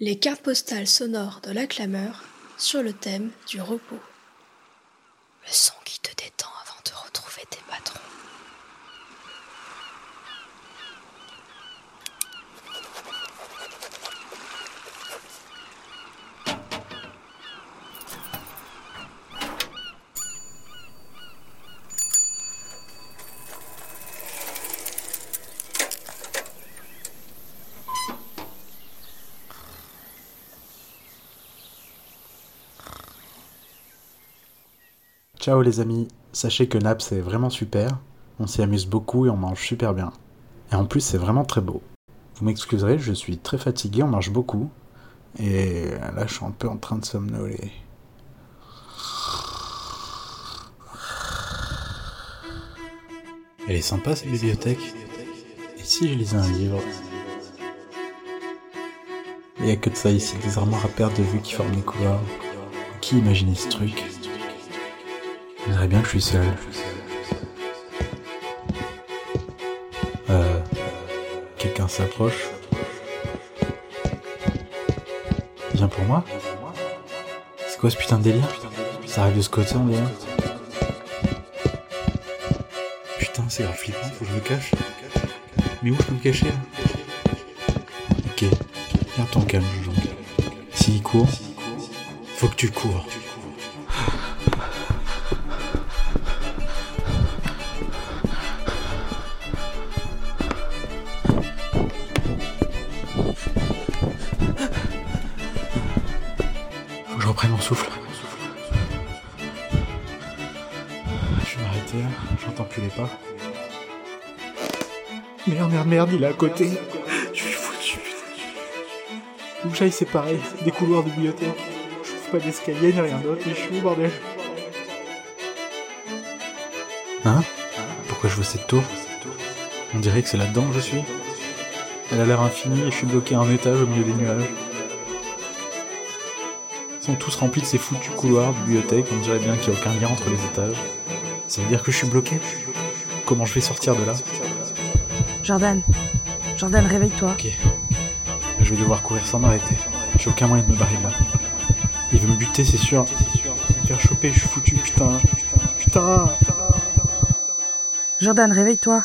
Les cartes postales sonores de la clameur sur le thème du repos. Le son qui te détend Ciao les amis, sachez que Naps c'est vraiment super, on s'y amuse beaucoup et on mange super bien. Et en plus c'est vraiment très beau. Vous m'excuserez, je suis très fatigué, on mange beaucoup. Et là je suis un peu en train de somnoler. Elle est sympa cette bibliothèque. Et si je lisais un livre? Il n'y a que de ça ici, des armoires à perte de vue qui forment les couloirs. Qui imaginait ce truc? Je dirais bien que je suis seul. Euh. Quelqu'un s'approche. Viens pour moi C'est quoi ce putain de délire? Ça arrive de ce côté on dirait. Putain, c'est grave flippant, faut que je me cache. Mais où je peux me cacher là? Ok, viens ton calme, donc. S'il court, faut que tu cours. Je reprenne mon souffle. Je vais m'arrêter j'entends plus les pas. Merde, merde, merde, il est à côté. Je suis foutu. Où j'aille, c'est pareil, des couloirs de bibliothèque. Je trouve pas d'escalier ni rien d'autre, mais je suis bordel Hein? Pourquoi je vois cette tour? On dirait que c'est là-dedans que je suis. Elle a l'air infinie et je suis bloqué à un étage au milieu des nuages. Ils sont tous remplis de ces foutus couloirs de bibliothèque, on dirait bien qu'il n'y a aucun lien entre les étages. Ça veut dire que je suis bloqué Comment je vais sortir de là? Jordan, Jordan, réveille-toi. Ok. Je vais devoir courir sans m'arrêter. J'ai aucun moyen de me barrer de là. Il veut me buter, c'est sûr. Me faire choper, je suis foutu, putain. Putain. Jordan, réveille-toi.